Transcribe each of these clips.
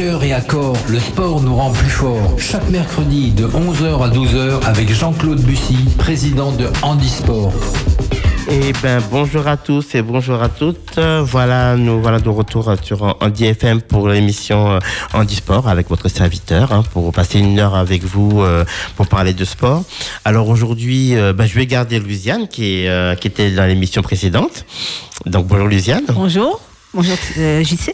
cœur et à corps, le sport nous rend plus forts. Chaque mercredi de 11h à 12h avec Jean-Claude Bussy, président de Handisport. Eh ben, bonjour à tous et bonjour à toutes. Voilà, nous voilà de retour sur Andy FM pour l'émission euh, Handisport avec votre serviteur hein, pour passer une heure avec vous euh, pour parler de sport. Alors aujourd'hui, euh, ben, je vais garder Louisiane qui, est, euh, qui était dans l'émission précédente. Donc bonjour Louisiane. Bonjour. Bonjour euh, JC.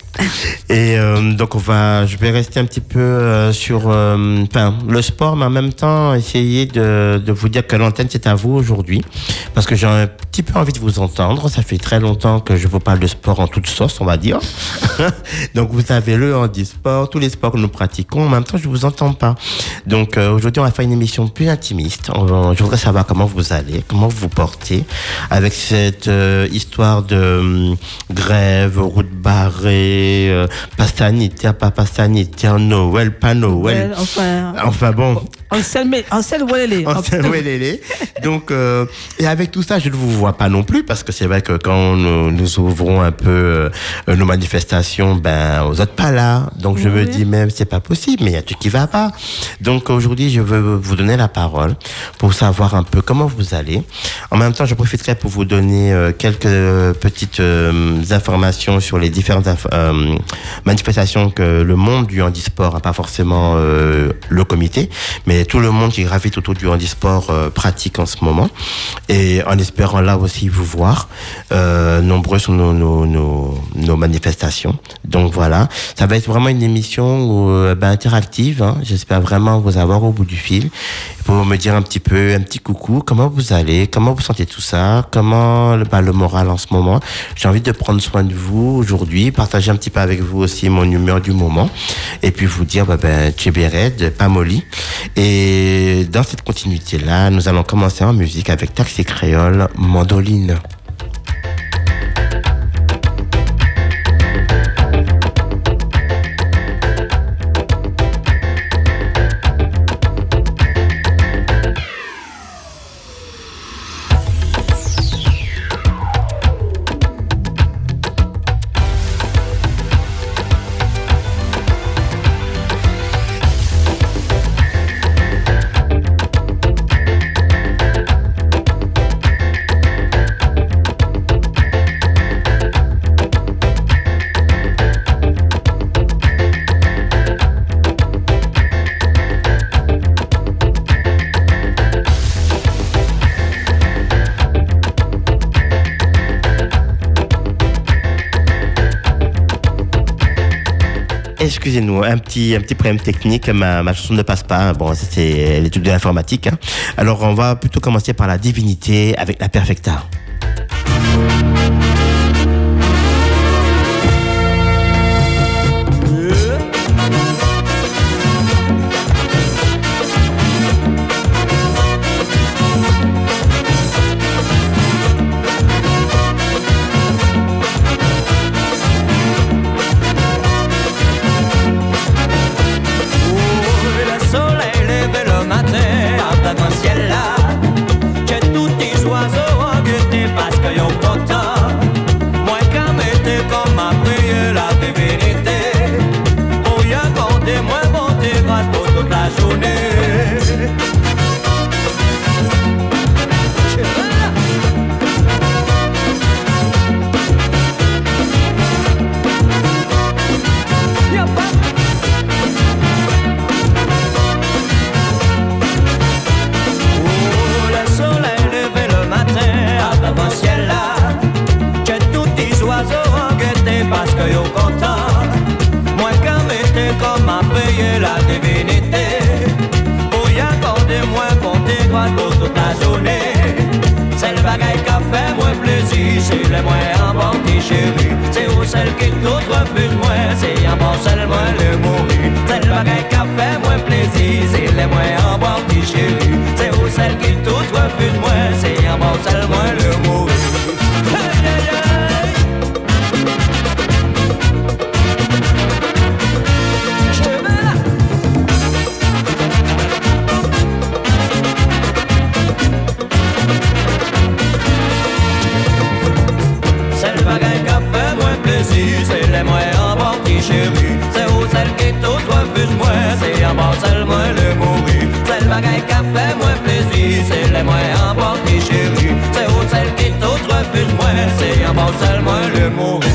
Et euh, donc on va, je vais rester un petit peu euh, sur, le sport, mais en même temps essayer de, vous dire que l'antenne c'est à vous aujourd'hui, parce que j'ai un petit peu envie de vous entendre. Ça fait très longtemps que je vous parle de sport en toute sauce, on va dire. donc vous avez le handisport, tous les sports que nous pratiquons. En même temps, je vous entends pas. Donc aujourd'hui, on va faire une émission plus intimiste. Je voudrais savoir comment vous allez, comment vous vous portez, avec cette histoire de hum, grève, route barrée, euh, pas sanitaire, pas pas sanitaire, Noël, pas Noël. Ouais, enfin, Enfin bon, en sel, mais en sel, voilà en Saint-Ouélélé. Donc, euh, et avec tout ça, je ne vous vois pas non plus parce que c'est vrai que quand nous, nous ouvrons un peu euh, nos manifestations, ben, vous n'êtes pas là. Donc, je me dis même, c'est pas possible, mais il y a tout qui va pas. Donc, aujourd'hui, je veux vous donner la parole pour savoir un peu comment vous allez. En même temps, je profiterai pour vous donner euh, quelques petites euh, sur les différentes euh, manifestations que le monde du handisport, pas forcément euh, le comité, mais tout le monde qui gravite autour du handisport euh, pratique en ce moment. Et en espérant là aussi vous voir, nombreux sont nos, nos, manifestations. Donc voilà, ça va être vraiment une émission ben, interactive. hein. J'espère vraiment vous avoir au bout du fil pour me dire un petit peu, un petit coucou, comment vous allez, comment vous sentez tout ça, comment ben, le moral en ce moment. J'ai envie de prendre soin de vous aujourd'hui, partager un petit peu avec vous aussi mon humeur du moment, et puis vous dire, ben, ben Tchébéred, pas molly. Et dans cette continuité-là, nous allons commencer en musique avec Taxi Créole, Mandoline. Un petit, un problème technique. Ma, ma chanson ne passe pas. Bon, c'est l'étude de l'informatique. hein. Alors, on va plutôt commencer par la divinité avec la perfecta. Celle moi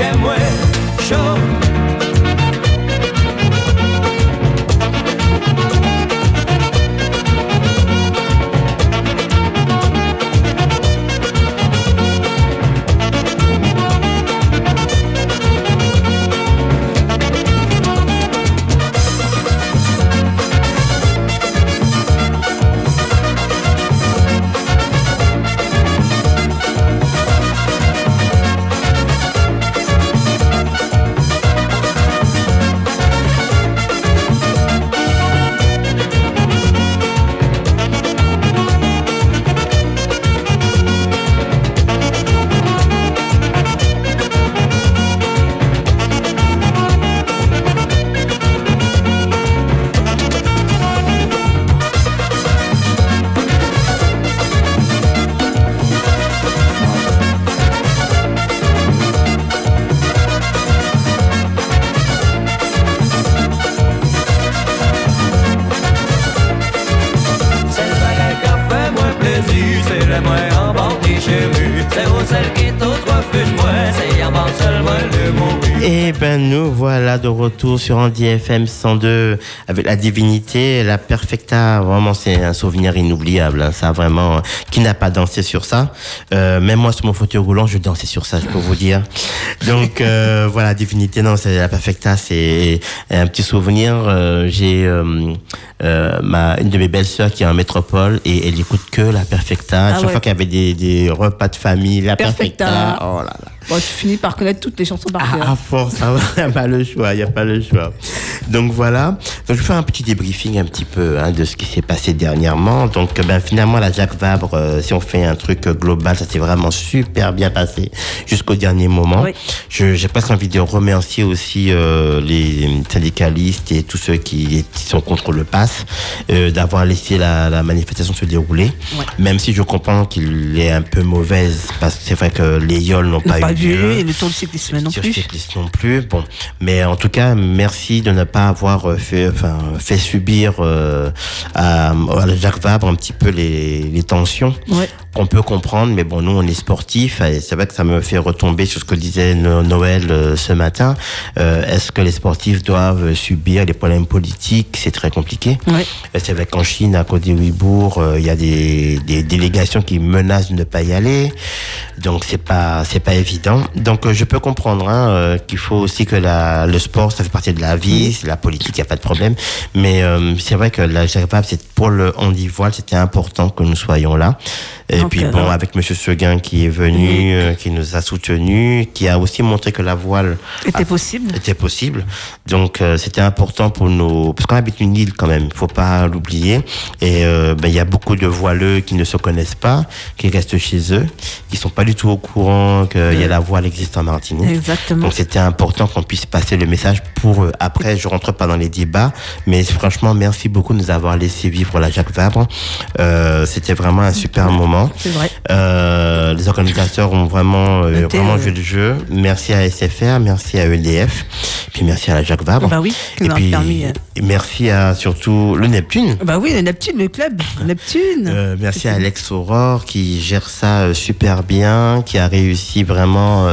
le mourir sur Andy FM 102 avec la divinité, la perfecta. Vraiment c'est un souvenir inoubliable. hein. Ça vraiment, qui n'a pas dansé sur ça euh, Même moi sur mon fauteuil roulant, je dansais sur ça, je peux vous dire. Donc euh, voilà, divinité, non, c'est la perfecta, c'est un petit souvenir. Euh, J'ai ma une de mes belles sœurs qui est en métropole et elle écoute que la perfecta. Ah Chaque ouais. fois qu'il y avait des, des repas de famille, la Perfecta. perfecta. Oh là là. Bon, tu finis par connaître toutes les chansons par Ah, cœur. à force, il n'y a pas le choix, il n'y a pas le choix. Donc voilà, donc je fais un petit débriefing un petit peu hein, de ce qui s'est passé dernièrement. Donc ben, finalement, la Jacques Vabre, euh, si on fait un truc euh, global, ça s'est vraiment super bien passé jusqu'au dernier moment. Oui. J'ai presque envie de remercier aussi euh, les syndicalistes et tous ceux qui, qui sont contre le pass euh, d'avoir laissé la, la manifestation se dérouler. Ouais. Même si je comprends qu'il est un peu mauvaise, parce que c'est vrai que les yoles n'ont Non, pas, pas eu lieu et le tour du cyclisme non plus. non plus. Bon, mais en tout cas, merci de ne pas avoir euh, fait, enfin, fait subir euh, à, à Jacques Vabre un petit peu les, tensions. On peut comprendre, mais bon, nous, on est sportifs, et c'est vrai que ça me fait retomber sur ce que disait No- Noël euh, ce matin. Euh, Est-ce que les sportifs doivent subir les problèmes politiques? C'est très compliqué. Ouais. Et C'est vrai qu'en Chine, à d'Ivoire, euh, il y a des, des délégations qui menacent de ne pas y aller. Donc c'est pas c'est pas évident. Donc euh, je peux comprendre hein, euh, qu'il faut aussi que la, le sport ça fait partie de la vie, c'est la politique, il y a pas de problème. Mais euh, c'est vrai que la c'est pour le handi voile, c'était important que nous soyons là. Et Donc, puis euh, bon, avec Monsieur Seguin qui est venu, euh, qui nous a soutenus, qui a aussi montré que la voile Était possible. était possible. Donc euh, c'était important pour nous, parce qu'on habite une île quand même, faut pas l'oublier. Et euh, ben, il y a beaucoup de voileux qui ne se connaissent pas, qui restent chez eux, qui sont pas du tout au courant qu'il y a la voile existe en Martinique. Exactement. Donc c'était important qu'on puisse passer le message pour eux. Après, je rentre pas dans les débats, mais franchement, merci beaucoup de nous avoir laissé vivre la Jacques Vabre. Euh, c'était vraiment un super moment. C'est vrai. Euh, les organisateurs ont vraiment, euh, vraiment euh, joué le jeu. Merci à SFR, merci à EDF, puis merci à la Jacques Vabre. Bah oui, qui nous a permis, et merci à surtout le Neptune. Bah oui, le Neptune, le club. Neptune. Euh, merci à Alex Aurore qui gère ça super bien, qui a réussi vraiment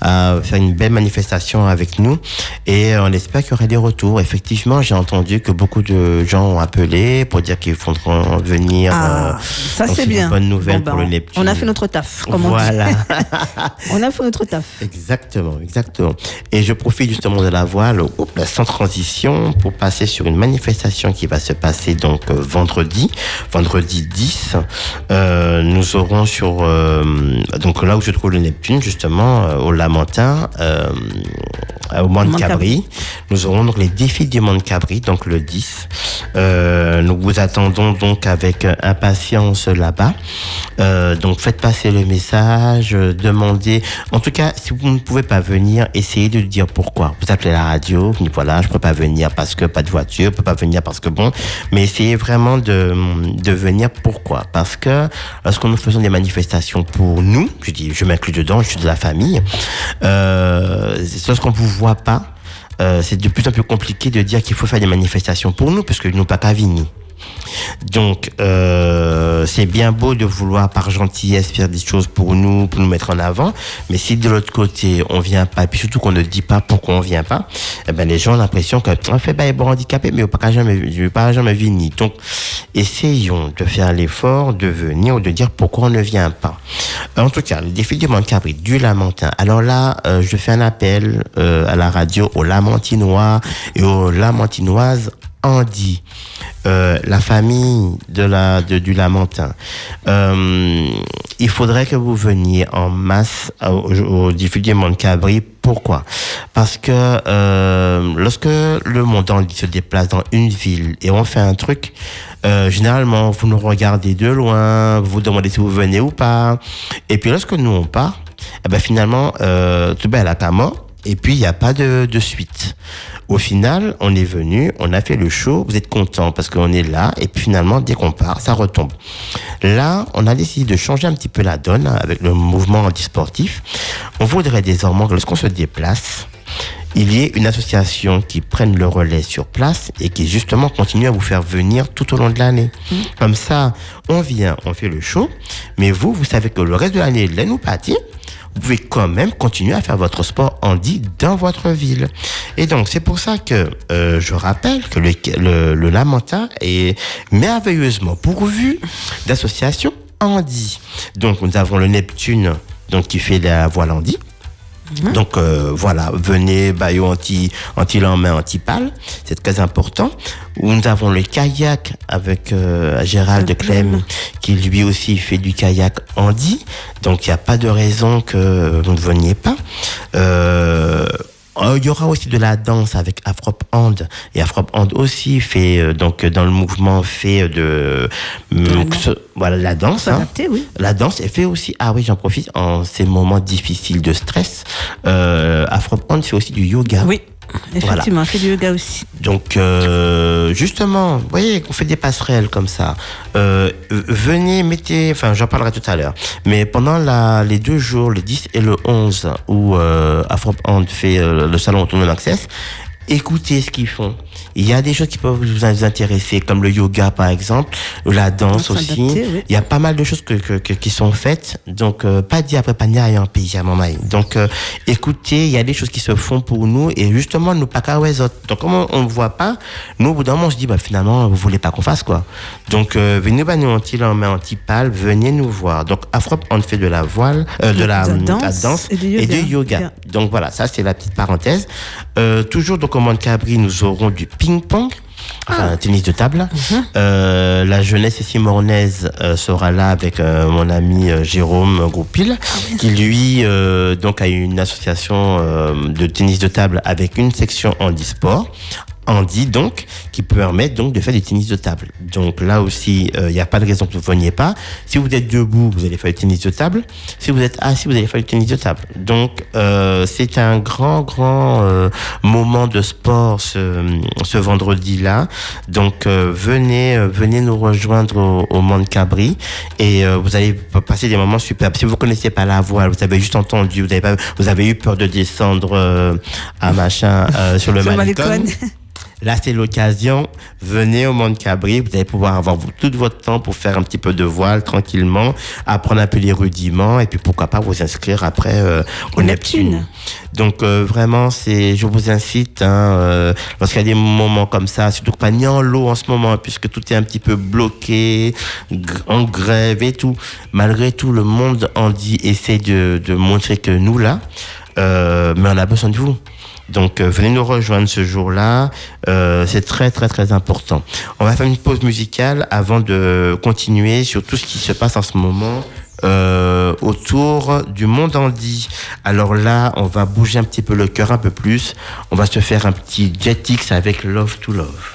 à faire une belle manifestation avec nous et on espère qu'il y aura des retours. Effectivement, j'ai entendu que beaucoup de gens ont appelé pour dire qu'ils faudront venir. Ah, ça c'est une bien. bonne nouvelle Bon, bah, le on- Neptune. On a fait notre taf, comme voilà. on dit. On a fait notre taf. Exactement, exactement. Et je profite justement de la voile, hop, là, sans transition, pour passer sur une manifestation qui va se passer donc euh, vendredi, vendredi 10. Euh, nous aurons sur euh, donc là où je trouve le Neptune justement euh, au Lamentin, euh, au Mont Cabri. Nous aurons donc les défis du Mont Cabri, donc le 10. Euh, nous vous attendons donc avec impatience là-bas. Euh, donc faites passer le message, euh, demandez. En tout cas, si vous ne pouvez pas venir, essayez de dire pourquoi. Vous appelez la radio, vous dites voilà, je peux pas venir parce que pas de voiture, je peux pas venir parce que bon. Mais essayez vraiment de, de venir pourquoi? Parce que lorsque nous faisons des manifestations pour nous, je dis, je m'inclus dedans, je suis de la famille. Euh, lorsqu'on vous voit pas. euh, c'est de plus en plus compliqué de dire qu'il faut faire des manifestations pour nous parce que nous pas qu'à. Donc, euh, c'est bien beau de vouloir par gentillesse faire des choses pour nous, pour nous mettre en avant, mais si de l'autre côté on vient pas, et puis surtout qu'on ne dit pas pourquoi on vient pas, eh ben les gens ont l'impression que en fait ben ils sont handicapés, mais pas jamais, je vais pas jamais venir. Donc, essayons de faire l'effort de venir ou de dire pourquoi on ne vient pas. En tout cas, le défi du Mont Cabri, du Lamentin. Alors là, euh, je fais un appel euh, à la radio aux Lamentinois et aux Lamentinoises Andy, euh, la famille de la de, du Lamentin. Euh, il faudrait que vous veniez en masse au, au défi du Mont Cabri. Pourquoi? Parce que euh, lorsque le monde Andy se déplace dans une ville et on fait un truc, euh, généralement vous nous regardez de loin, vous demandez si vous venez ou pas. Et puis lorsque nous on part, eh ben finalement, euh, tout ben, la pas mort. Et puis, il n'y a pas de, de suite. Au final, on est venu, on a fait le show, vous êtes content parce qu'on est là, et puis finalement, dès qu'on part, ça retombe. Là, on a décidé de changer un petit peu la donne hein, avec le mouvement antisportif. On voudrait désormais que lorsqu'on se déplace, il y ait une association qui prenne le relais sur place et qui justement continue à vous faire venir tout au long de l'année. Comme ça, on vient, on fait le show, mais vous, vous savez que le reste de l'année, là, nous partir, vous pouvez quand même continuer à faire votre sport handi dans votre ville. Et donc, c'est pour ça que euh, je rappelle que le, le, le est merveilleusement pourvu d'associations handi. Donc, nous avons le Neptune, donc qui fait la voile handi. Donc euh, voilà, venez, baillot anti, anti main, anti pale, c'est très important. Nous avons le kayak avec euh, Gérald de Clem, qui lui aussi fait du kayak handi. Donc il n'y a pas de raison que vous ne veniez pas. Euh, il y aura aussi de la danse avec Afrop Hand et Afrop Hand aussi fait euh, donc dans le mouvement fait de la ce- voilà la danse hein. S'adapter, oui. La danse, elle fait aussi, ah oui, j'en profite, en ces moments difficiles de stress, euh, Afro Hand fait aussi du yoga. Oui, effectivement, fait du yoga aussi. Donc, euh, justement, vous voyez qu'on fait des passerelles comme ça. Euh, euh, venez, mettez, enfin, j'en parlerai tout à l'heure. Mais pendant la, les deux jours, le 10 et le 11, où euh, Afro fait le salon Autonome Access, écoutez ce qu'ils font. Il y a des choses qui peuvent vous intéresser, comme le yoga, par exemple, ou la danse aussi. oui. Il y a pas mal de choses que, que- que- qui sont faites. Donc, euh, pas dit après pas ni en pays, à mon avis. Donc, euh, écoutez, il y a des choses qui se font pour nous et justement, nous pas qu'à autres. Donc, comme on ne voit pas, nous, au bout d'un moment, on se dit, bah, finalement, vous voulez pas qu'on fasse quoi. Donc, euh, venez, bah, nous, anti en main, anti pâle, venez nous voir. Donc, Afro, on fait de la voile, euh, de, la, la danse la danse et du et yoga. du yoga. Bien. Donc, voilà, ça, c'est la petite parenthèse. Euh, toujours, donc, au Mont Cabri, nous aurons du ping-pong. Enfin, tennis de table. Euh, la jeunesse ici mornaise euh, sera là avec euh, mon ami Jérôme Goupil, qui lui donc a une association de tennis de table avec une section handisport. Handi donc qui permet donc de faire du tennis de table. Donc là aussi, euh, il n'y a pas de raison que vous ne veniez pas. Si vous êtes debout, vous allez faire du tennis de table. Si vous êtes assis, vous allez faire du tennis de table. Donc euh, c'est un grand grand euh, moment de sport ce, ce vendredi-là. Donc euh, venez euh, venez nous rejoindre au, au Mont Cabri et euh, vous allez passer des moments superbes. Si vous connaissez pas la voile, vous avez juste entendu, vous avez pas, vous avez eu peur de descendre euh, à machin euh, sur le. Malicon. Là, c'est l'occasion. Venez au Mont Cabri. Vous allez pouvoir avoir tout votre temps pour faire un petit peu de voile tranquillement, apprendre un peu les rudiments et puis pourquoi pas vous inscrire après euh, au Neptune. Neptune. Donc euh, vraiment, c'est, je vous incite, hein, euh, lorsqu'il y a des moments comme ça, surtout pas ni en l'eau en ce moment, puisque tout est un petit peu bloqué, en grève et tout. Malgré tout, le monde en dit essaie de, de montrer que nous là, euh, mais on a besoin de vous. Donc euh, venez nous rejoindre ce jour-là, euh, c'est très très très important. On va faire une pause musicale avant de continuer sur tout ce qui se passe en ce moment euh, autour du monde handi. Alors là, on va bouger un petit peu le cœur un peu plus. On va se faire un petit Jetix avec Love to Love.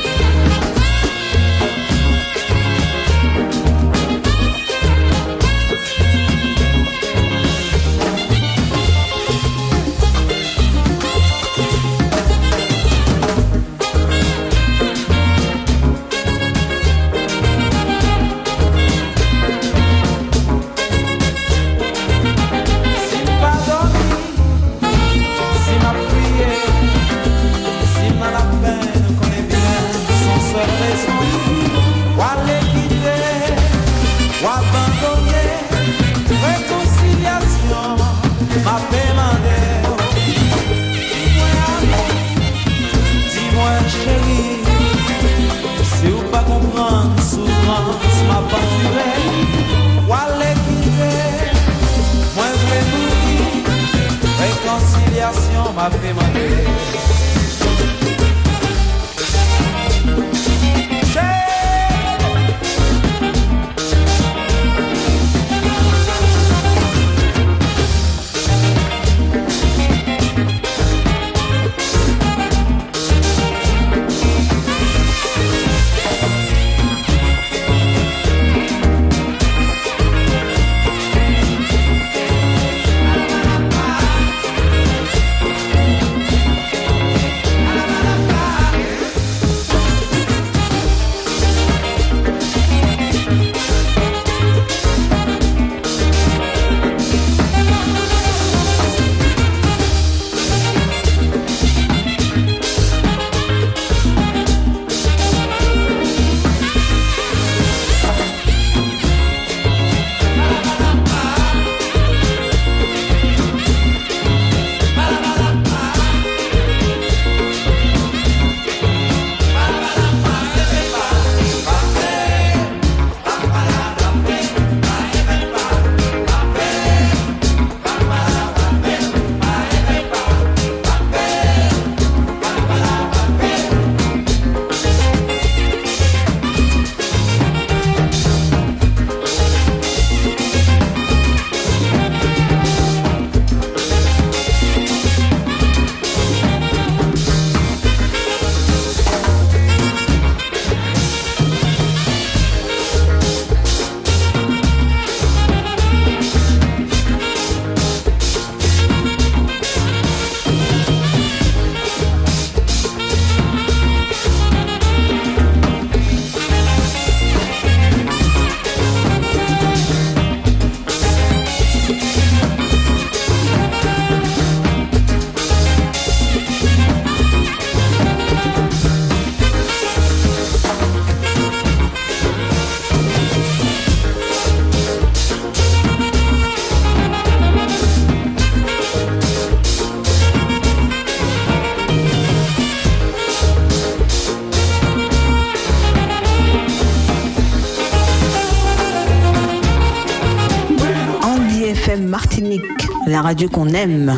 la radio qu'on aime.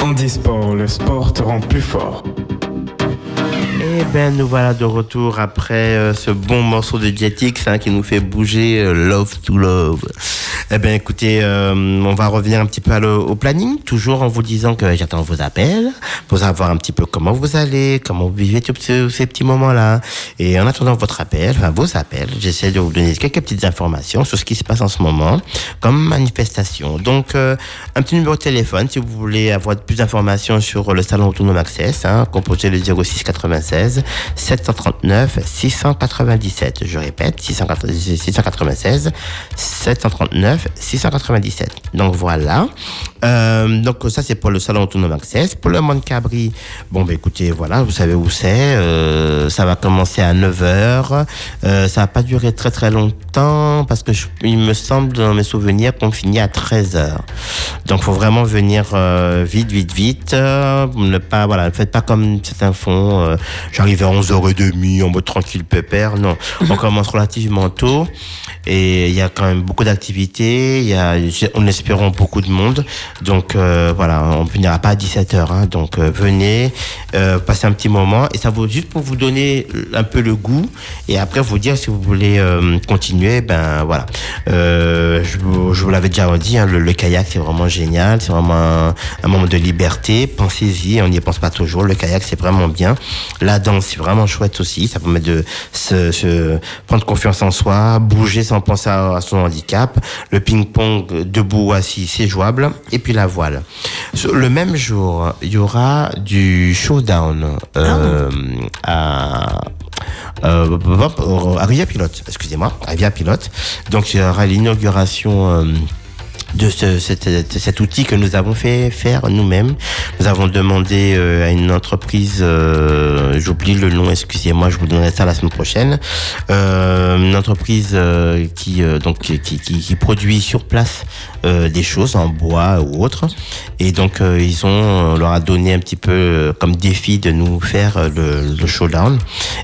Handisport, le sport te rend plus fort. Eh ben, nous voilà de retour après euh, ce bon morceau de Jetix hein, qui nous fait bouger euh, Love to Love. Eh ben, écoutez, euh, on va revenir un petit peu au planning, toujours en vous disant que j'attends vos appels pour savoir un petit peu comment vous allez, comment vous vivez tous ces, ces petits moments-là. Et en attendant votre appel, enfin vos appels, j'essaie de vous donner quelques petites informations sur ce qui se passe en ce moment comme manifestation. Donc, euh, un petit numéro de téléphone si vous voulez avoir plus d'informations sur le salon Autonome Access, hein, composé le 06 96 739 697. Je répète, 696 739 697. Donc voilà. Euh, donc ça c'est pour le salon Autonome Access. Pour le Mont Cabri, bon ben écoutez, voilà, vous savez où c'est. Euh, ça va commencer à 9h. Euh, ça va pas durer très très longtemps parce que je- il me semble dans mes souvenirs qu'on finit à 13h. Donc faut vraiment venir euh, vite, vite, vite. Ne pas, voilà, ne faites pas comme certains font. J'arrive à 11h30 en mode tranquille pépère. Non, on commence relativement tôt. Et il y a quand même beaucoup d'activités. En espérant beaucoup de monde. Donc euh, voilà, on ne finira pas à 17h. Hein, donc euh, venez, euh, passer un petit moment. Et ça vaut juste pour vous donner un peu le goût. Et après vous dire si vous voulez euh, continuer. Ben voilà. Je, vous- l'avais déjà dit, hein, le, kayak c'est vraiment génial. C'est vraiment un, moment de liberté. Pensez-y, on n'y pense pas toujours. Le kayak c'est vraiment bien. La danse c'est vraiment chouette aussi. Ça permet de se prendre confiance en soi, bouger sans penser à, à son handicap. Le ping-pong euh, debout ou assis c'est jouable. Et puis la voile. Le même jour, il y aura du showdown euh, à euh, à Rivière Pilote, excusez-moi, à Pilote. Donc il y aura l'inauguration euh, de ce, cet, cet outil que nous avons fait faire nous-mêmes. Nous avons demandé euh, à une entreprise, euh, j'oublie le nom, excusez-moi, je vous donnerai ça la semaine prochaine, euh, une entreprise qui, donc, qui, qui, qui produit sur place des choses en bois ou autre. Et donc ils ont, on leur a donné un petit peu comme défi de nous faire le, le showdown.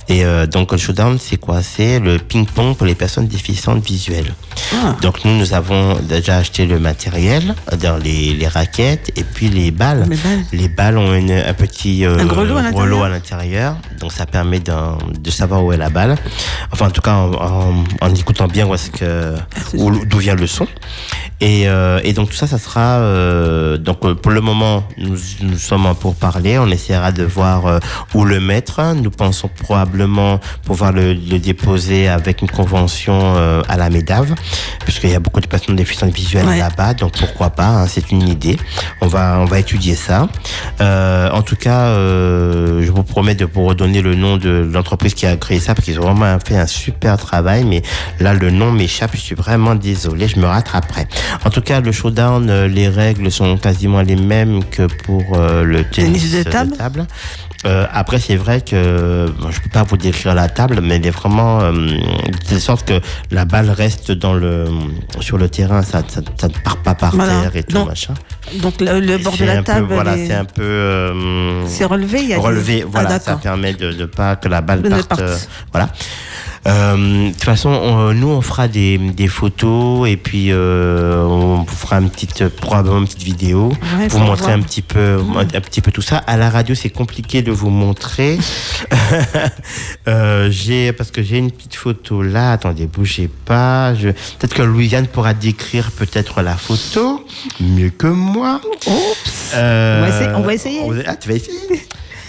Et donc le showdown, c'est quoi? C'est le ping-pong pour les personnes déficientes visuelles. Donc nous, nous avons déjà acheté le matériel, dans les, les raquettes et puis les balles. Les balles. Les balles ont une- un petit euh, Un grelot à l'intérieur. donc ça permet de savoir où est la balle. Enfin, en tout cas, en, en- en écoutant bien où est-ce que c'est où- d'où vient le son. Et, euh, et donc tout ça, ça sera euh, donc pour le moment, nous, nous sommes en pourparlers. On essaiera de voir où le mettre. Nous pensons probablement pouvoir le, le déposer avec une convention à la MEDAV, puisqu'il y a beaucoup de personnes déficientes visuelles Ouais. là-bas. Donc pourquoi pas hein, C'est une idée. On va on va étudier ça. Euh, en tout cas, euh, je vous promets de vous redonner le nom de l'entreprise qui a créé ça, parce qu'ils ont vraiment fait un super travail. Mais là, le nom m'échappe. Je suis vraiment désolé. Je me rattraperai. En tout cas, le showdown, euh, les règles sont quasiment les mêmes que pour euh, le tennis, Tennis de table. Euh, après, c'est vrai que bon, je peux pas vous décrire la table, mais elle est vraiment euh, de sorte que la balle reste dans le sur le terrain, ça, ça, ça ne part pas par Voilà. terre et tout Donc, machin. Donc le, le bord de la un peu, table, voilà, c'est un peu euh, c'est relevé. Il y a des- relevé. Ah, Voilà, ça permet de ne pas que la balle parte. parte. euh, voilà. Euh, de toute façon, on- nous on fera des, des photos et puis euh, on vous fera une petite probablement une petite vidéo Ouais, pour montrer voir. un petit peu un petit peu tout ça. À la radio, c'est compliqué de vous montrer. Euh, j'ai parce que j'ai une petite photo là. Attendez, bougez pas. Je... Peut-être que Louisiane pourra décrire peut-être la photo mieux que moi. Euh, On va essayer- on va essayer. Ah, tu vas essayer.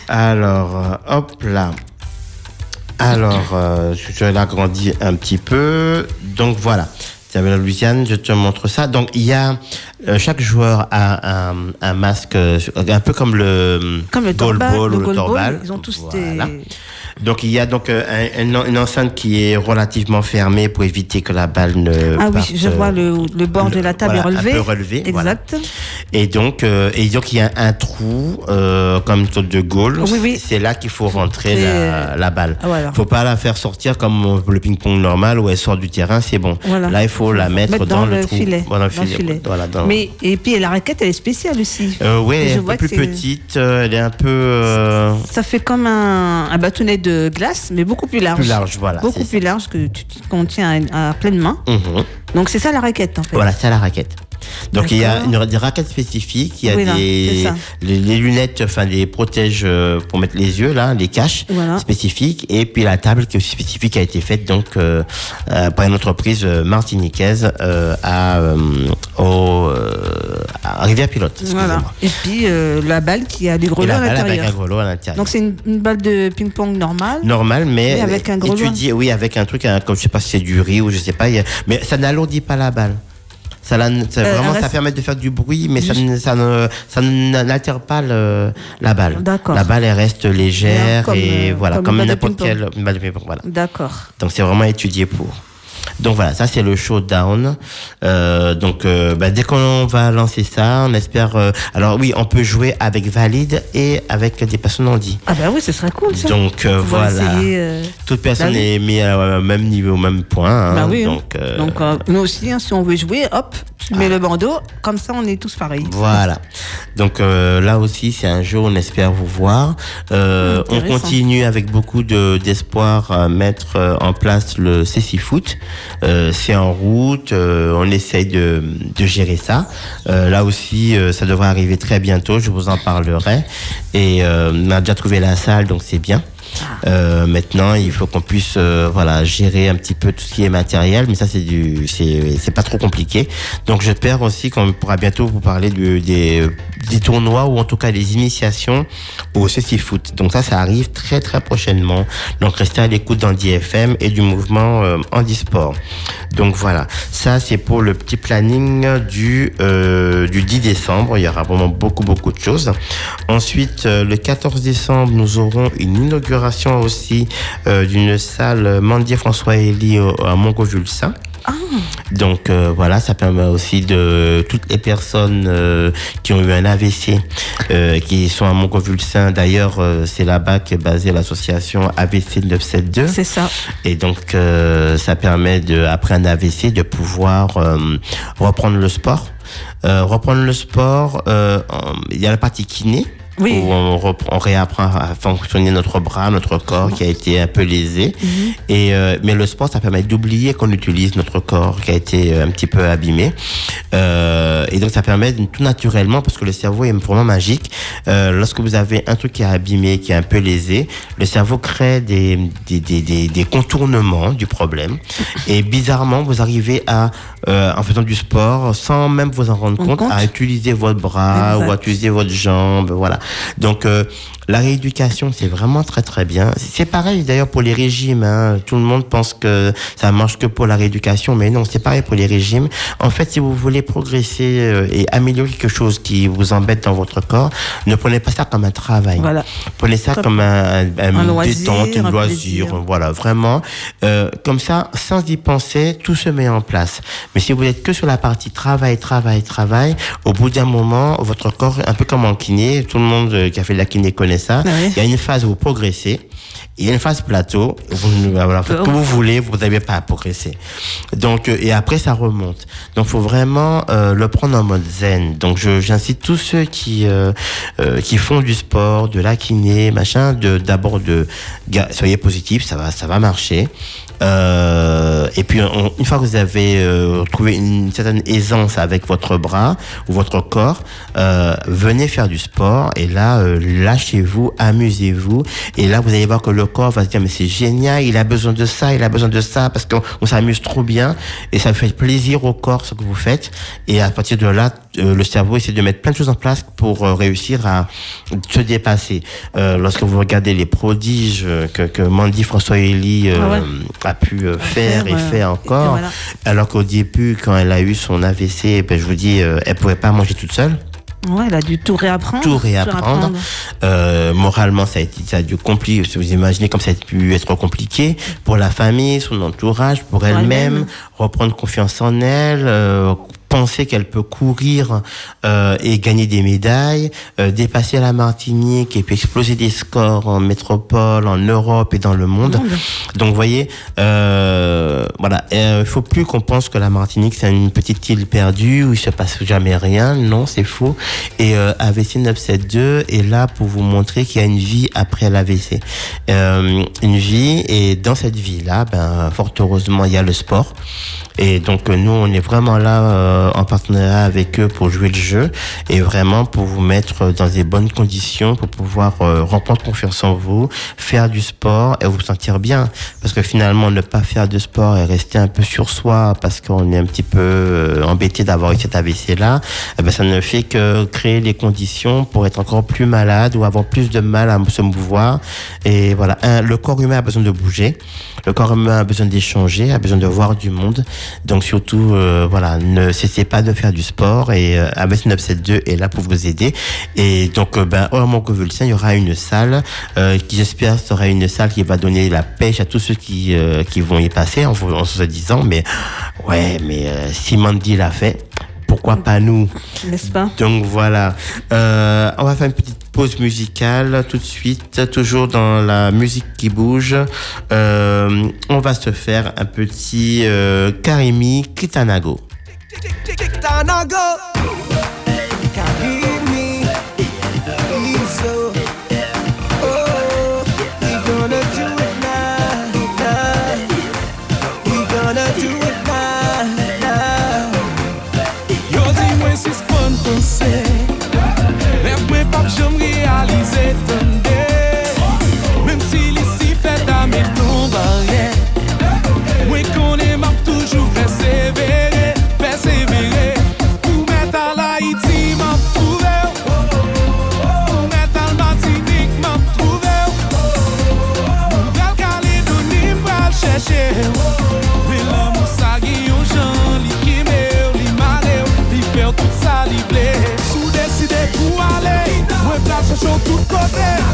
Alors, euh, hop là. Alors, euh, je l'agrandis un petit peu. Donc voilà. La Louisiane, je te montre ça. Donc il y a euh, chaque joueur a un, un masque euh, un peu comme le Comme le torbal, ou le torbal. ils ont tous Voilà. des... Donc il y a donc euh, un- un- une enceinte qui est relativement fermée pour éviter que la balle ne Ah oui, je vois euh, le, le bord de la table voilà, est relevé. Un peu relevé. voilà. Exact. Et donc, euh, et donc il y a un trou euh, comme une sorte de goal. Oui, oui. C'est là qu'il faut rentrer la, la balle. ah, voilà. Faut pas la faire sortir comme le ping-pong normal où elle sort du terrain, c'est bon. Voilà. Là, il faut la mettre, Mettre dans, dans le, le trou. filet. Le Dans le filet. filet. Voilà, dans- Mais, et puis la raquette, elle est spéciale aussi. Euh, oui, elle est un peu plus petite. elle est un peu Ça fait comme un, un bâtonnet de glace, mais beaucoup plus large. plus large. Voilà. Beaucoup plus large que tu qu'on tient à, à pleine main. ça. Mhm. Donc c'est ça la raquette en fait. Voilà, c'est la raquette. Donc il y a une, des raquettes spécifiques, il y a Oui, là, c'est des les, les lunettes, enfin des protèges euh, pour mettre les yeux là, les caches Voilà. spécifiques, et puis la table qui est aussi spécifique a été faite donc euh, euh, par une entreprise martiniquaise euh, à euh, au à Rivière Pilote. Voilà. Et puis la balle qui a des grelots à l'intérieur. Donc c'est une, une balle de ping-pong normale. normal, mais Mais avec un grelot. étudié, oui, avec un truc, comme je sais pas si c'est du riz ou je sais pas, mais ça n'alourdit pas la balle. Ça, la- ça- Euh, vraiment, ça permet de faire du bruit, mais ça, ça ne, ça n'altère pas le, la balle. D'accord. La balle, elle reste légère Comme, et euh, voilà, comme n'importe quelle balle de ping-pong, voilà. D'accord. Donc c'est vraiment étudié pour. Donc voilà, ça c'est le showdown. Euh, donc euh, bah, dès qu'on va lancer ça, on espère. euh, alors oui, on peut jouer avec valide et avec des personnes handies. Ah bah oui, ce serait cool ça. Donc euh, voilà. essayer, euh, Toute personne est mise au même niveau, au même point. hein. Bah oui. Donc, euh, Donc euh, nous aussi, hein, si on veut jouer, hop, tu mets le bandeau, comme ça on est tous pareils. Voilà. Donc euh, là aussi, c'est un jour, on espère vous voir. Euh, on continue avec beaucoup de d'espoir à mettre en place le CC Foot. Euh, c'est en route. euh, on essaye de, de gérer ça. Euh, là aussi, euh, ça devrait arriver très bientôt. Je vous en parlerai. Et on a déjà trouvé la salle, donc c'est bien. Euh, maintenant, il faut qu'on puisse euh, voilà gérer un petit peu tout ce qui est matériel, mais ça c'est du c'est pas trop compliqué. Donc j'espère aussi qu'on pourra bientôt vous parler du, des des tournois ou en tout cas des initiations au CC Foot. Donc ça ça arrive très très prochainement. Donc restez à l'écoute d'Andy-FM et du mouvement euh, Handisport. Donc voilà, ça c'est pour le petit planning du euh, du 10 décembre. Il y aura vraiment beaucoup beaucoup de choses. Ensuite, le 14 décembre, nous aurons une inauguration aussi euh, d'une salle Mandier François Elie à Montgovulsin. Donc euh, voilà, ça permet aussi de toutes les personnes euh, qui ont eu un AVC, euh, qui sont à Montgovulsin. D'ailleurs, c'est là-bas qu'est basée l'association AVC 972. C'est ça. Et donc, ça permet de, après un AVC, de pouvoir reprendre le sport. Reprendre le sport, il y a la partie kiné. Oui. où on, reprend- on réapprend à fonctionner notre bras, notre corps qui a été un peu lésé. Mhm. Et euh, mais le sport, ça permet d'oublier qu'on utilise notre corps qui a été euh, un petit peu abîmé. Euh, et donc ça permet tout naturellement, parce que le cerveau est vraiment magique. Euh, lorsque vous avez un truc qui est abîmé, qui est un peu lésé, le cerveau crée des, des, des, des, des contournements du problème. Et bizarrement, vous arrivez à, euh, en faisant du sport, sans même vous en rendre En compte, compte. à utiliser votre bras Exact. ou à utiliser votre jambe, voilà. Donc euh, la rééducation, c'est vraiment très très bien. C'est pareil d'ailleurs pour les régimes. Hein. Tout le monde pense que ça marche que pour la rééducation, mais non, c'est pareil pour les régimes. En fait, si vous voulez progresser euh, et améliorer quelque chose qui vous embête dans votre corps, ne prenez pas ça comme un travail. Voilà. Prenez ça Comme comme un, un, un loisir, détente, un un loisir. plaisir. Voilà, vraiment. Euh, comme ça, sans y penser, tout se met en place. Mais si vous êtes que sur la partie travail, travail, travail, au bout d'un moment, votre corps, un peu comme en kiné, tout le monde euh, qui a fait de la kiné connaît ça, Ah il y a une phase où vous progressez. Il y a une phase plateau, vous, ne- voilà, faites comme vous voulez, vous n'avez pas à progresser. Donc, euh, et après, ça remonte. Donc, faut vraiment euh, le prendre en mode zen. Donc, j'incite tous ceux qui euh, euh, qui font du sport, de la kiné, machin, de d'abord de soyez positifs, ça va, ça va marcher. Et puis, on- une fois que vous avez trouvé une certaine aisance avec votre bras ou votre corps, venez faire du sport. Et là, lâchez-vous, amusez-vous. Et là, vous allez voir que le corps va se dire, mais c'est génial, il a besoin de ça, il a besoin de ça, parce qu'on on s'amuse trop bien. Et ça fait plaisir au corps ce que vous faites. Et à partir de là, euh, le cerveau essaie de mettre plein de choses en place pour euh, réussir à se dépasser. Euh, lorsque vous regardez les prodiges que, que Mandy François Elie Ah ouais. a pu faire, et fait encore, Et voilà. alors qu'au début, quand elle a eu son AVC, ben, je vous dis, elle pouvait pas manger toute seule. Ouais, elle a dû tout réapprendre. Tout réapprendre. Euh, moralement, ça a, été, ça a dû compliquer. Si vous imaginez comme ça a pu être compliqué pour la famille, son entourage, pour elle-même, elle-même. reprendre confiance en elle, euh, penser qu'elle peut courir euh, et gagner des médailles, euh, dépasser la Martinique et puis exploser des scores en métropole, en Europe et dans le monde. Donc, vous voyez, euh, voilà, il ne faut plus qu'on pense que la Martinique c'est une petite île perdue où il se passe jamais rien. Non, c'est faux. Et euh, AVC 972 est là pour vous montrer qu'il y a une vie après l'AVC. Euh, une vie, et dans cette vie-là, ben, fort heureusement, il y a le sport. Et donc nous, on est vraiment là euh, en partenariat avec eux pour jouer le jeu et vraiment pour vous mettre dans des bonnes conditions pour pouvoir euh, reprendre confiance en vous, faire du sport et vous sentir bien. Parce que finalement, ne pas faire de sport et rester un peu sur soi parce qu'on est un petit peu euh, embêté d'avoir eu cet AVC-là, eh ben, ça ne fait que créer les conditions pour être encore plus malade ou avoir plus de mal à se mouvoir. Et voilà, le corps humain a besoin de bouger, le corps humain a besoin d'échanger, a besoin de voir du monde. Donc surtout, euh, voilà, ne cessez pas de faire du sport et euh, ABS 972 est là pour vous aider. Et donc, euh, ben, au Montcovulcin, il y aura une salle euh, qui, j'espère, sera une salle qui va donner la pêche à tous ceux qui, qui vont y passer en, en se disant, mais ouais, mais si Mandy l'a fait, pourquoi pas nous N'est-ce pas donc voilà, Euh, on va faire une petite pause musicale tout de suite, toujours dans la musique qui bouge. Euh, on va se faire un petit euh, Karimi Kitanago. Kitanago. Lèv mwen pap jom realize ton ou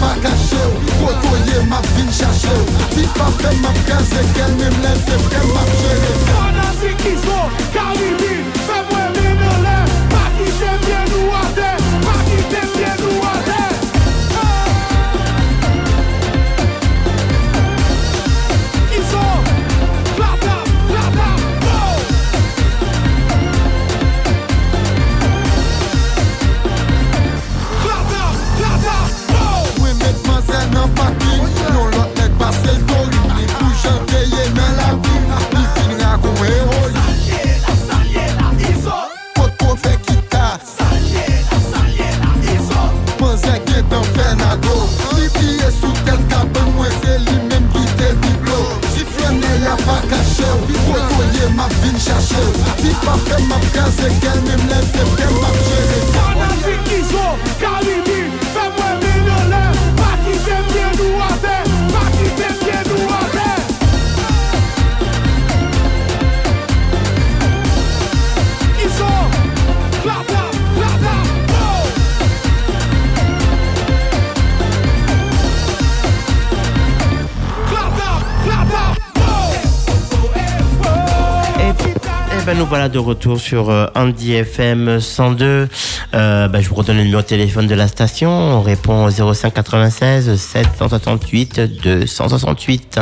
pa kache ou Kotoye map vin chache ou Ti pa fe map kaze kel mim len se fe map jere Kanazi ki so, karibi, fe mwen mi nan le Pa ki se vye liye map vin chache Ti pa fe map kaze gel mim lese fe map jere Kanan si kizo, kalibi ben nous voilà de retour sur euh, Andy FM 102. Euh, ben, je vous redonne le numéro de téléphone de la station. On répond au 05 96 768 268.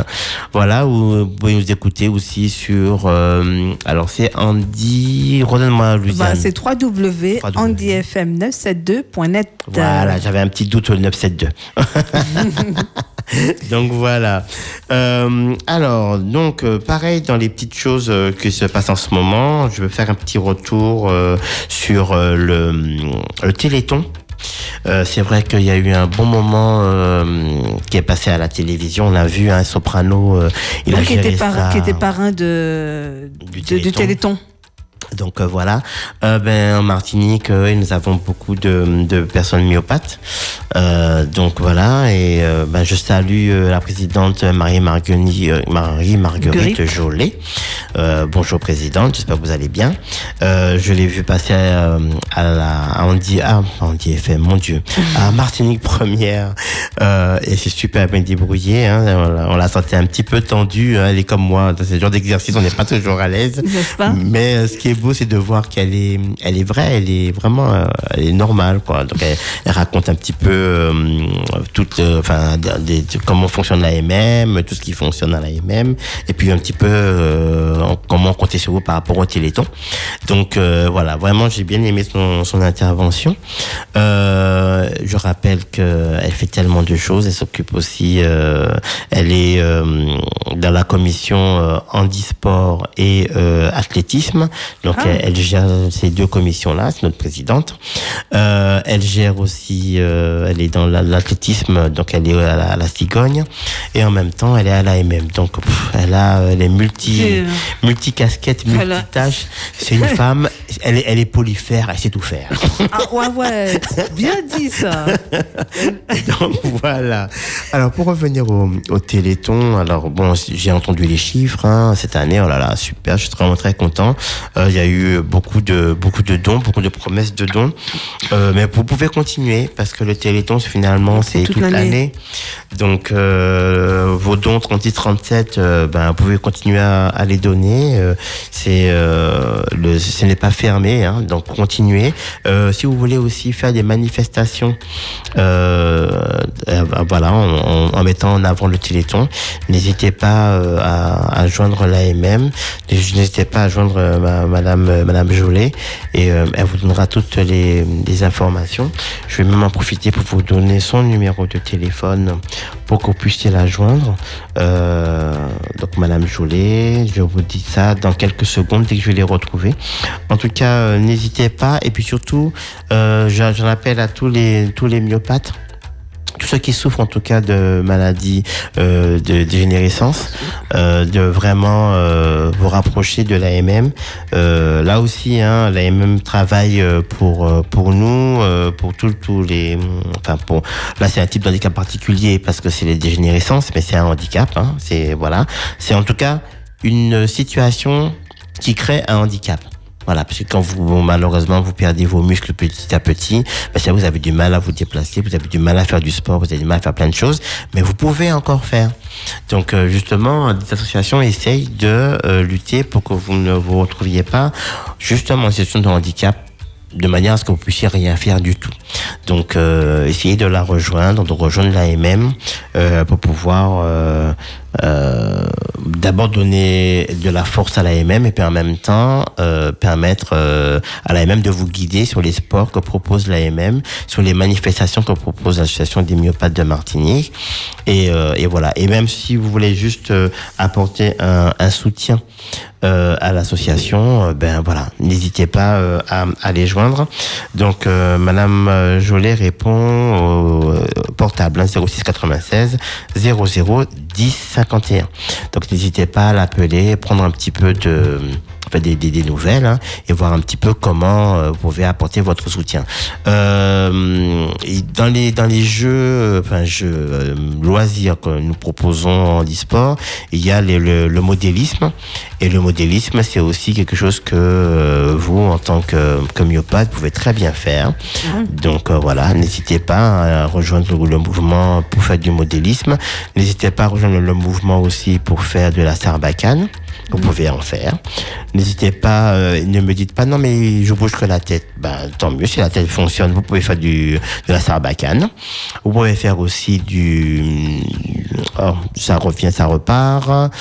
Voilà, ou vous pouvez nous écouter aussi sur. euh, alors c'est Andy. Redonne-moi Louisiane. c'est www.andyfm972.net. Voilà, j'avais un petit doute au 972. donc voilà. Euh, alors, donc euh, pareil dans les petites choses euh, qui se passent en ce moment, je veux faire un petit retour euh, sur euh, le, le Téléthon. Euh, c'est vrai qu'il y a eu un bon moment euh, qui est passé à la télévision. On a vu un soprano. euh, il a qui, géré était par- ça. qui était parrain de, Du de- du Téléthon. Donc euh, voilà. Euh, ben, en Martinique, euh, nous avons beaucoup de, de personnes myopathes. Donc voilà. Et ben, je salue la présidente Marie, Marguerite, Marie Marguerite. Jolet. Bonjour présidente, j'espère que vous allez bien. Je l'ai vu passer euh, à la à Andy, ah, Andy FM, mon Dieu, à Martinique première. Et c'est super bien débrouillé. Hein, on l'a- on l'a senti un petit peu tendu. Hein, elle est comme moi. Dans ce genre d'exercice, on n'est pas toujours à l'aise. Mais ce qui est c'est de voir qu'elle est, elle est vraie, elle est vraiment, euh, elle est normale, quoi. Donc elle, raconte un petit peu euh, toute, euh, enfin, comment fonctionne la MM, tout ce qui fonctionne à la MM, et puis un petit peu euh, en- comment compter sur vous par rapport au Téléthon. Donc voilà, vraiment, j'ai bien aimé son, son intervention. Je rappelle que elle fait tellement de choses. Elle s'occupe aussi, elle est dans la commission handisport et athlétisme. Ah. elle, elle gère ces deux commissions-là. C'est notre présidente. Euh, elle gère aussi, euh, elle est dans la- l'athlétisme, donc elle est à la, à la cigogne, et en même temps elle est à l'AMM. Donc pff, elle a, elle est multi, multi tâches. C'est une femme. Elle est, elle est polyfère. Elle sait tout faire. Ah ouais, ouais, bien dit ça. Donc voilà. Alors pour revenir au, au Téléthon, alors bon, j'ai entendu les chiffres hein, cette année. Oh là là, super, je suis vraiment très content. Euh, Il y a eu beaucoup de beaucoup de dons, beaucoup de promesses de dons. Euh, mais vous pouvez continuer parce que le Téléthon finalement c'est toute toute l'année. Donc euh, vos dons 36-37, euh, ben vous pouvez continuer à, à les donner. C'est le, ce n'est pas fermé, hein, donc continuez. Si vous voulez aussi faire des manifestations, voilà, en, en- en mettant en avant le Téléthon, n'hésitez pas à, à joindre l'AMM, n'hésitez pas à joindre ma- Madame Madame, euh, Madame Jolet et euh, elle vous donnera toutes les, informations. Je vais même en profiter pour vous donner son numéro de téléphone pour que vous puissiez la joindre. Euh, donc Madame Jolet, je vous dis ça dans quelques secondes dès que je vais les retrouver. En tout cas, n'hésitez pas et puis surtout, j'en appelle à tous les tous les myopathes tous ceux qui souffrent en tout cas de maladies euh, de dégénérescence, euh, de vraiment euh, vous rapprocher de l'AMM. Euh, là aussi, hein, l'AMM travaille euh, pour euh, pour nous, pour tous tous les, enfin pour là c'est un type d'handicap particulier parce que c'est les dégénérescences, mais c'est un handicap. Hein, c'est voilà, c'est en tout cas une situation qui crée un handicap. Voilà, parce que quand vous, malheureusement, vous perdez vos muscles petit à petit, ben, ça, vous avez du mal à vous déplacer, vous avez du mal à faire du sport, vous avez du mal à faire plein de choses, mais vous pouvez encore faire. Donc, euh, justement, des associations essayent de euh, lutter pour que vous ne vous retrouviez pas, justement, en situation de handicap, de manière à ce que vous puissiez rien faire du tout. Donc, euh, essayez de la rejoindre, de rejoindre l'AMM euh, pour pouvoir euh, d'abord donner de la force à l'AMM et puis en même temps euh, permettre euh, à l'AMM de vous guider sur les sports que propose l'AMM, sur les manifestations que propose l'association des myopathes de Martinique. Et, euh, et voilà. Et même si vous voulez juste euh, apporter un, un soutien à l'association, euh, ben voilà, n'hésitez pas euh, à, à les joindre. Donc, euh, Madame euh, Jolet répond au euh, portable hein, 06 96 00 10 51. Donc, n'hésitez pas à l'appeler, prendre un petit peu de enfin, des, des, des nouvelles hein, et voir un petit peu comment euh, vous pouvez apporter votre soutien. Euh, et dans les dans les jeux, enfin jeux euh, loisirs que nous proposons en e-sport, il y a les- le, le modélisme et le modélisme c'est aussi quelque chose que vous en tant que, que myopathe pouvez très bien faire. Donc voilà, n'hésitez pas à rejoindre le, le mouvement pour faire du modélisme. N'hésitez pas à rejoindre le mouvement aussi pour faire de la sarbacane. Vous pouvez en faire. N'hésitez pas, euh, ne me dites pas non mais je bouge que la tête. Ben tant mieux si la tête fonctionne. Vous pouvez faire du de la sarbacane. Vous pouvez faire aussi du oh, ça revient, ça repart.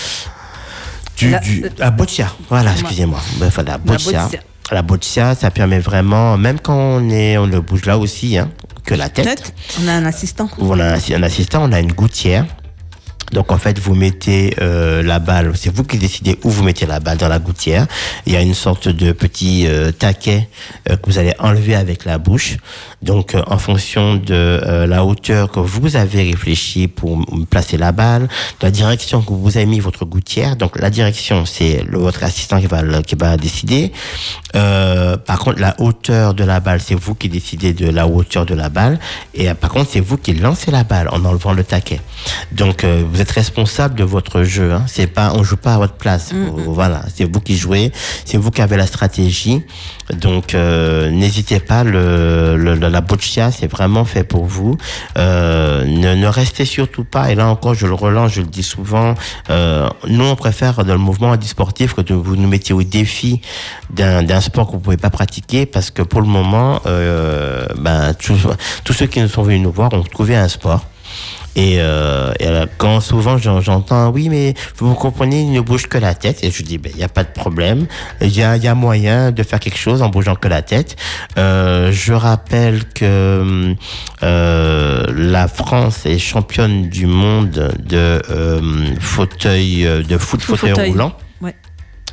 Du, La- du la boccia. Voilà, excusez-moi. Ben, la boccia. La boccia, ça permet vraiment, même quand on est, on le bouge là aussi, hein, que la tête. On a un assistant. On a un assistant, on a une gouttière. Donc en fait, vous mettez euh, la balle, c'est vous qui décidez où vous mettez la balle dans la gouttière. Il y a une sorte de petit euh, taquet euh, que vous allez enlever avec la bouche. Donc euh, en fonction de euh, la hauteur que vous avez réfléchi pour placer la balle, de la direction que vous avez mis votre gouttière. Donc la direction, c'est votre assistant qui va qui va décider. Euh, par contre, la hauteur de la balle, c'est vous qui décidez de la hauteur de la balle. Et par contre, c'est vous qui lancez la balle en enlevant le taquet. Donc, vous êtes responsable de votre jeu. Hein. C'est pas, on joue pas à votre place. Voilà, c'est vous qui jouez, c'est vous qui avez la stratégie. Donc, euh, n'hésitez pas. Le, le- la boccia, c'est vraiment fait pour vous. Euh, ne, ne restez surtout pas. Et là encore, je le relance, je le dis souvent. Euh, nous, on préfère dans le mouvement antisportif que de vous nous mettiez au défi d'un d'un sport que vous pouvez pas pratiquer parce que pour le moment, euh, ben, tous, tous ceux qui nous sont venus nous voir ont trouvé un sport. Et, euh, et alors, quand souvent j'en- j'entends oui mais vous comprenez il ne bouge que la tête et je dis ben il y a pas de problème il y a, y a moyen de faire quelque chose en bougeant que la tête euh, je rappelle que euh, la France est championne du monde de euh, fauteuil euh, de foot fauteuil, fauteuil. roulant.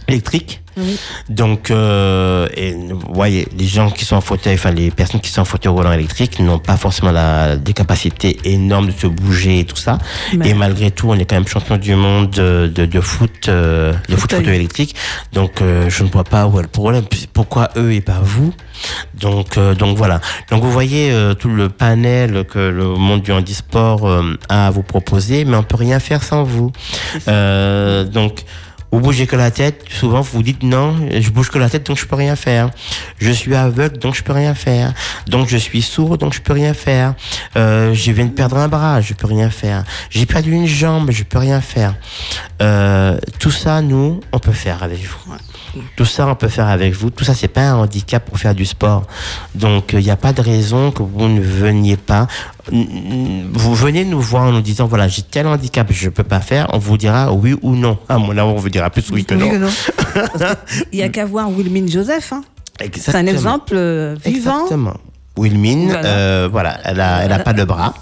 Électrique Oui. donc, euh, et, vous voyez, les gens qui sont en fauteuil, enfin les personnes qui sont en fauteuil roulant électrique n'ont pas forcément la, des capacités énormes de se bouger et tout ça. Mais- Et malgré tout, on est quand même champion du monde de, de, de foot, euh, de foot Fauteuil. fauteuil électrique. Donc, euh, je ne vois pas où est le problème. Pourquoi eux et pas vous? Donc, euh, donc voilà. Donc vous voyez euh, tout le panel que le monde du handisport euh, a à vous proposer, mais on peut rien faire sans vous. Euh, donc vous bougez que la tête. Souvent vous dites non, je bouge que la tête, donc je peux rien faire. Je suis aveugle, donc je peux rien faire. Donc je suis sourd, donc je peux rien faire. Euh, je viens de perdre un bras, je peux rien faire. J'ai perdu une jambe, je peux rien faire. Euh, tout ça, nous, on peut faire avec vous. Tout ça, on peut faire avec vous. Tout ça, c'est pas un handicap pour faire du sport. Donc, il n'y a pas de raison que vous ne veniez pas. Vous venez nous voir en nous disant, voilà, j'ai tel handicap, je peux pas faire. On vous dira oui ou non. À mon avis, on vous dira plus oui que non. Il n'y a qu'à voir Wilmine Joseph. hein. C'est un exemple euh, vivant. Exactement. Wilmine, Voilà. euh, voilà, elle a, elle a pas de bras.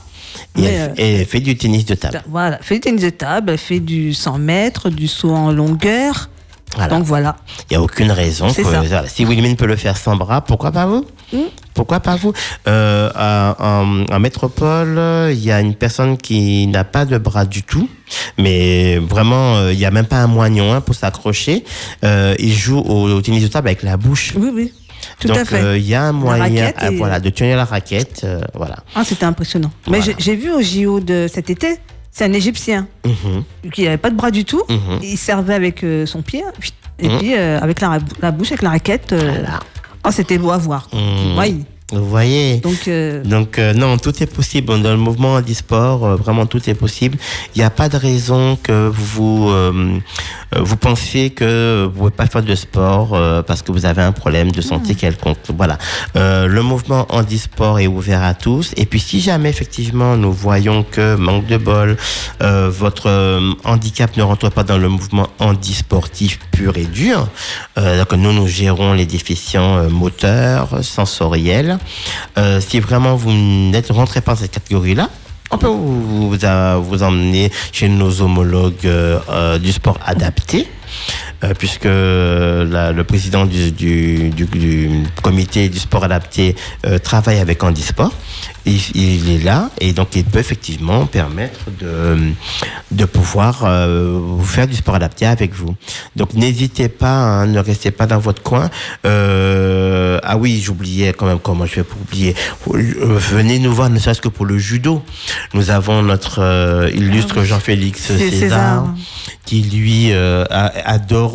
Et Mais, elle, euh, et elle fait du tennis de table. Voilà, fait du tennis de table, elle fait du 100 mètres, du saut en longueur. Voilà. Donc voilà. Il n'y a aucune raison. Que- ça. si Wilmine peut le faire sans bras, pourquoi pas vous? Pourquoi pas vous? Euh, à- en, en métropole, il y a une personne qui n'a pas de bras du tout, mais vraiment, euh, il n'y a même pas un moignon hein, pour s'accrocher. Euh, il joue au, au tennis de table avec la bouche. Oui, oui. Tout Donc à fait. euh, il y a un moyen ah, et- voilà, de tenir la raquette. euh, voilà. Ah, c'était impressionnant. Mais Voilà. j'ai vu au JO de cet été, c'est un Égyptien Mhm. qui n'avait pas de bras du tout. Mhm. Il servait avec euh, son pied et Mhm. puis euh, avec la, la bouche, avec la raquette. euh, Voilà. oh, c'était beau à voir. Oui. Vous voyez Donc, euh, Donc euh, non, tout est possible. Dans le mouvement handisport, euh, vraiment tout est possible. Il n'y a pas de raison que vous euh, euh, vous pensiez que vous ne pouvez pas faire de sport euh, parce que vous avez un problème de santé quelconque. Voilà. Euh, le mouvement handisport est ouvert à tous. Et puis si jamais effectivement nous voyons que manque de bol, euh, votre handicap ne rentre pas dans le mouvement handisportif pur et dur, euh, donc nous nous gérons les déficients moteurs, sensoriels. Euh, si vraiment vous n'êtes rentrez pas dans cette catégorie-là, on peut vous emmener chez nos homologues euh, euh, du sport adapté. Euh, puisque la- le président du, du, du- du comité du sport adapté euh, travaille avec Handisport. Il, il est là et donc il peut effectivement permettre de, de pouvoir euh, vous faire du sport adapté avec vous. Donc n'hésitez pas, hein, ne restez pas dans votre coin. Euh, ah oui, j'oubliais quand même comment je fais pour oublier. Euh, venez nous voir, ne serait-ce que pour le judo. Nous avons notre euh, illustre Jean-Félix C'est César, César. qui lui euh, a-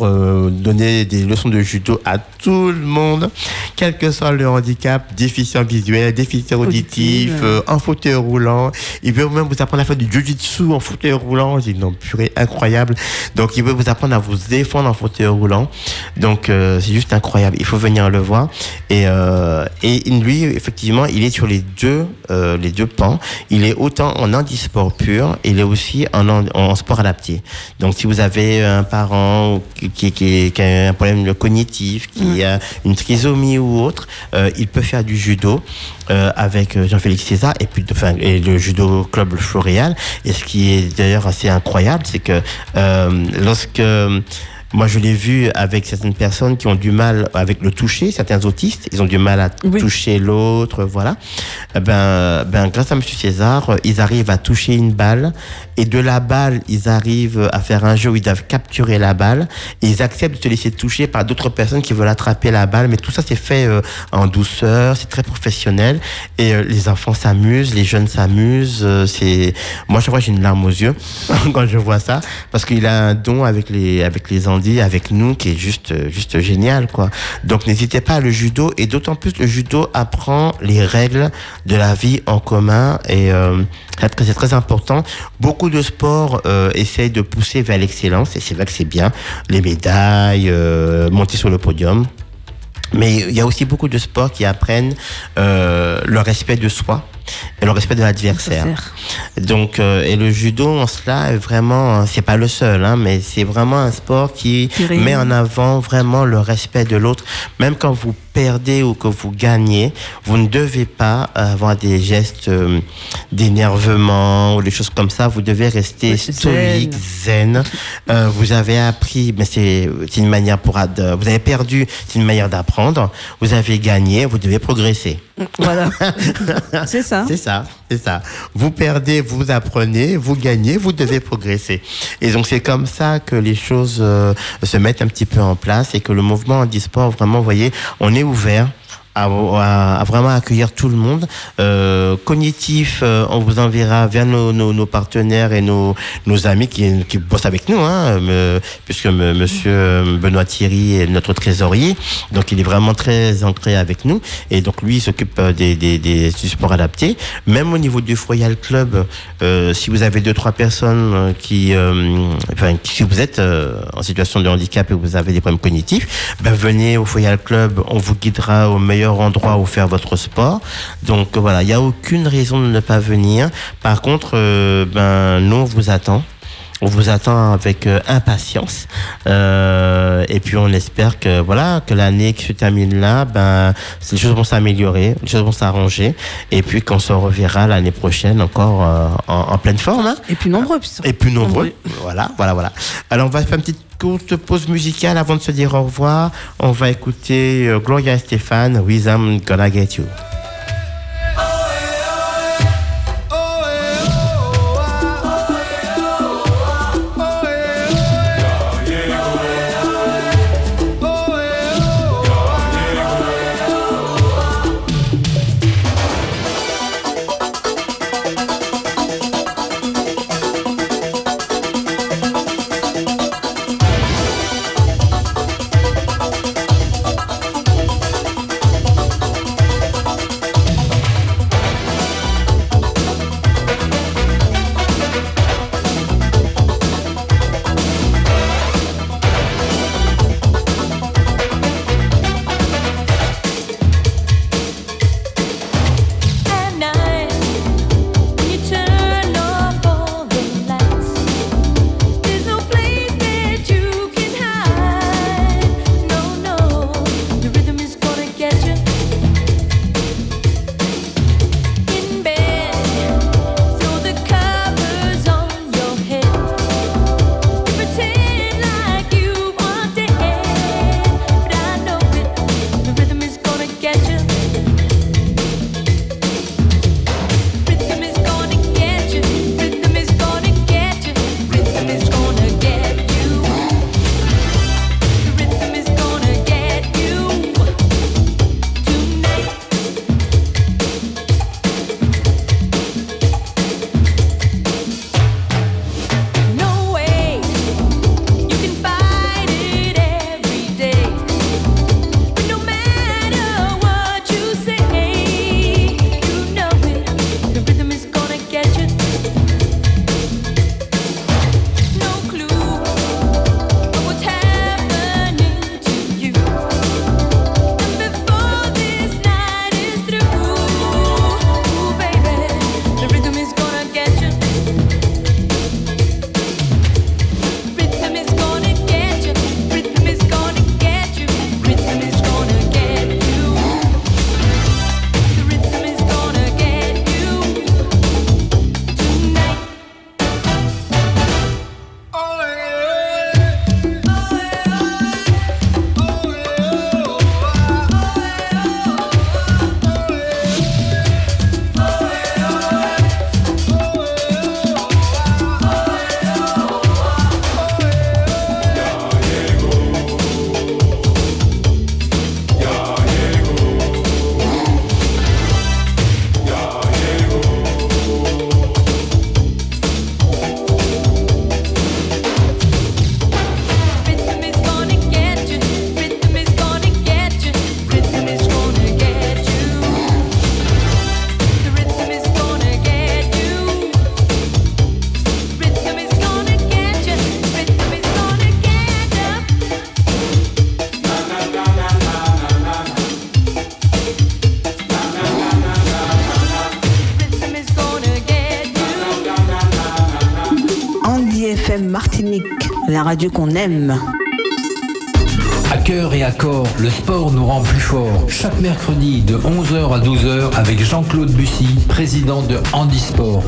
euh, donner des leçons de judo à tout le monde, quel que soit le handicap, déficient visuel, déficient auditif, Auditif. euh, en fauteuil roulant. Il veut même vous apprendre à faire du jiu-jitsu en fauteuil roulant. J'ai non, purée, incroyable. Donc il veut vous apprendre à vous défendre en fauteuil roulant. Donc euh, c'est juste incroyable. Il faut venir le voir. Et, et lui, effectivement, il est sur les deux, les deux pans. Il est autant en handisport pur, il est aussi en, en, en sport adapté. Donc si vous avez un parent qui, qui, qui- qui a un problème cognitif, qui a une trisomie ou autre, euh, il peut faire du judo euh, avec euh, Jean-Félix César et puis enfin, et le judo club Floréal. Et ce qui est d'ailleurs assez incroyable, c'est que lorsque moi, je l'ai vu avec certaines personnes qui ont du mal avec le toucher, certains autistes, ils ont du mal à Oui. toucher l'autre, voilà. Eh Ben, ben, grâce à Monsieur César, ils arrivent à toucher une balle et de la balle, ils arrivent à faire un jeu où ils doivent capturer la balle et ils acceptent de se laisser toucher par d'autres personnes qui veulent attraper la balle. Mais tout ça, c'est fait euh, en douceur, c'est très professionnel et euh, les enfants s'amusent, les jeunes s'amusent. euh, c'est moi, chaque fois, j'ai une larme aux yeux quand je vois ça parce qu'il a un don avec les avec les Avec nous, qui est juste euh, juste génial, quoi. Donc, n'hésitez pas à le judo et d'autant plus le judo apprend les règles de la vie en commun et euh, c'est très- important. Beaucoup de sports euh, essayent de pousser vers l'excellence et c'est vrai que c'est bien. Les médailles, monter sur le podium. Mais il y a aussi beaucoup de sports qui apprennent le respect de soi et le respect de l'adversaire. Donc, euh, et le judo en cela est vraiment, hein, c'est pas le seul, hein, mais c'est vraiment un sport qui met en avant vraiment le respect de l'autre. Même quand vous perdez ou que vous gagnez, vous ne devez pas avoir des gestes euh, d'énervement ou des choses comme ça. Vous devez rester stoïque, zen. Euh, vous avez appris, mais c'est une manière pour vous avez perdu, c'est une manière d'apprendre. Vous avez gagné, vous devez progresser. Voilà. c'est ça. C'est ça, c'est ça. Vous perdez, vous apprenez, vous gagnez, vous devez progresser. Et donc c'est comme ça que les choses euh, se mettent un petit peu en place et que le mouvement handisport, vraiment, vous voyez, on est ouvert. À, à- à vraiment accueillir tout le monde. Euh, cognitif, euh, on vous enverra vers nos, nos, nos partenaires et nos, nos amis qui, qui bossent avec nous, hein, me- puisque me- Monsieur euh, Benoît Thierry est notre trésorier, donc il est vraiment très ancré avec nous, et donc lui s'occupe euh, des, des, des, du sport adapté. Même au niveau du Royal Club, euh, si vous avez deux trois personnes euh, qui, enfin, si vous êtes en situation de handicap et vous avez des problèmes cognitifs, ben venez au Royal Club, on vous guidera au meilleur endroit où faire votre sport. Donc voilà, il n'y a aucune raison de ne pas venir. Par contre, euh, ben nous on vous attend. On vous attend avec euh, impatience Euh, et puis on espère que voilà que l'année qui se termine là, ben les choses vont s'améliorer, les choses vont s'arranger et puis qu'on se reverra l'année prochaine encore euh, en, en pleine forme. hein. Et plus nombreux. Et plus nombreux. Voilà, voilà, voilà. Alors, on va faire une petite courte pause musicale avant de se dire au revoir. On va écouter Gloria Estefan, With I'm Gonna Get You. Radio qu'on aime. À cœur et à corps, le sport nous rend plus forts. Chaque mercredi de 11h à 12h avec Jean-Claude Bussy, président de Handisport.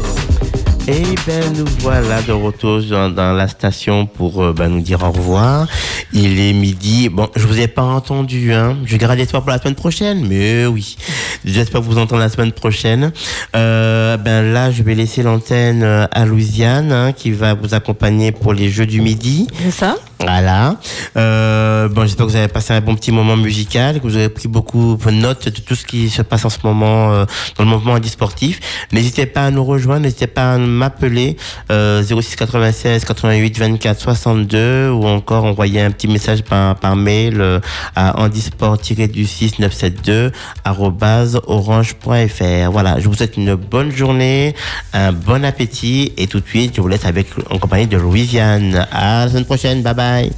Et ben nous voilà de retour dans, dans la station pour euh, ben, nous dire au revoir. Il est midi. Bon, je vous ai pas entendu, hein. Je garde espoir pour la semaine prochaine, mais oui. J'espère vous entendre la semaine prochaine. Euh, ben là, je vais laisser l'antenne euh, à Louisiane, hein, qui va vous accompagner pour les Jeux du midi. C'est ça Voilà. Euh, bon, j'espère que vous avez passé un bon petit moment musical, que vous avez pris beaucoup de notes de tout ce qui se passe en ce moment euh, dans le mouvement sportif. N'hésitez pas à nous rejoindre, n'hésitez pas à m'appeler euh, 06 96 88 24 62 ou encore envoyer un petit message par, mail euh, à handisport-du-6 972 orange.fr. Voilà, je vous souhaite une bonne journée, un bon appétit et tout de suite, je vous laisse avec en compagnie de Louisiane. À la semaine prochaine, bye Bye.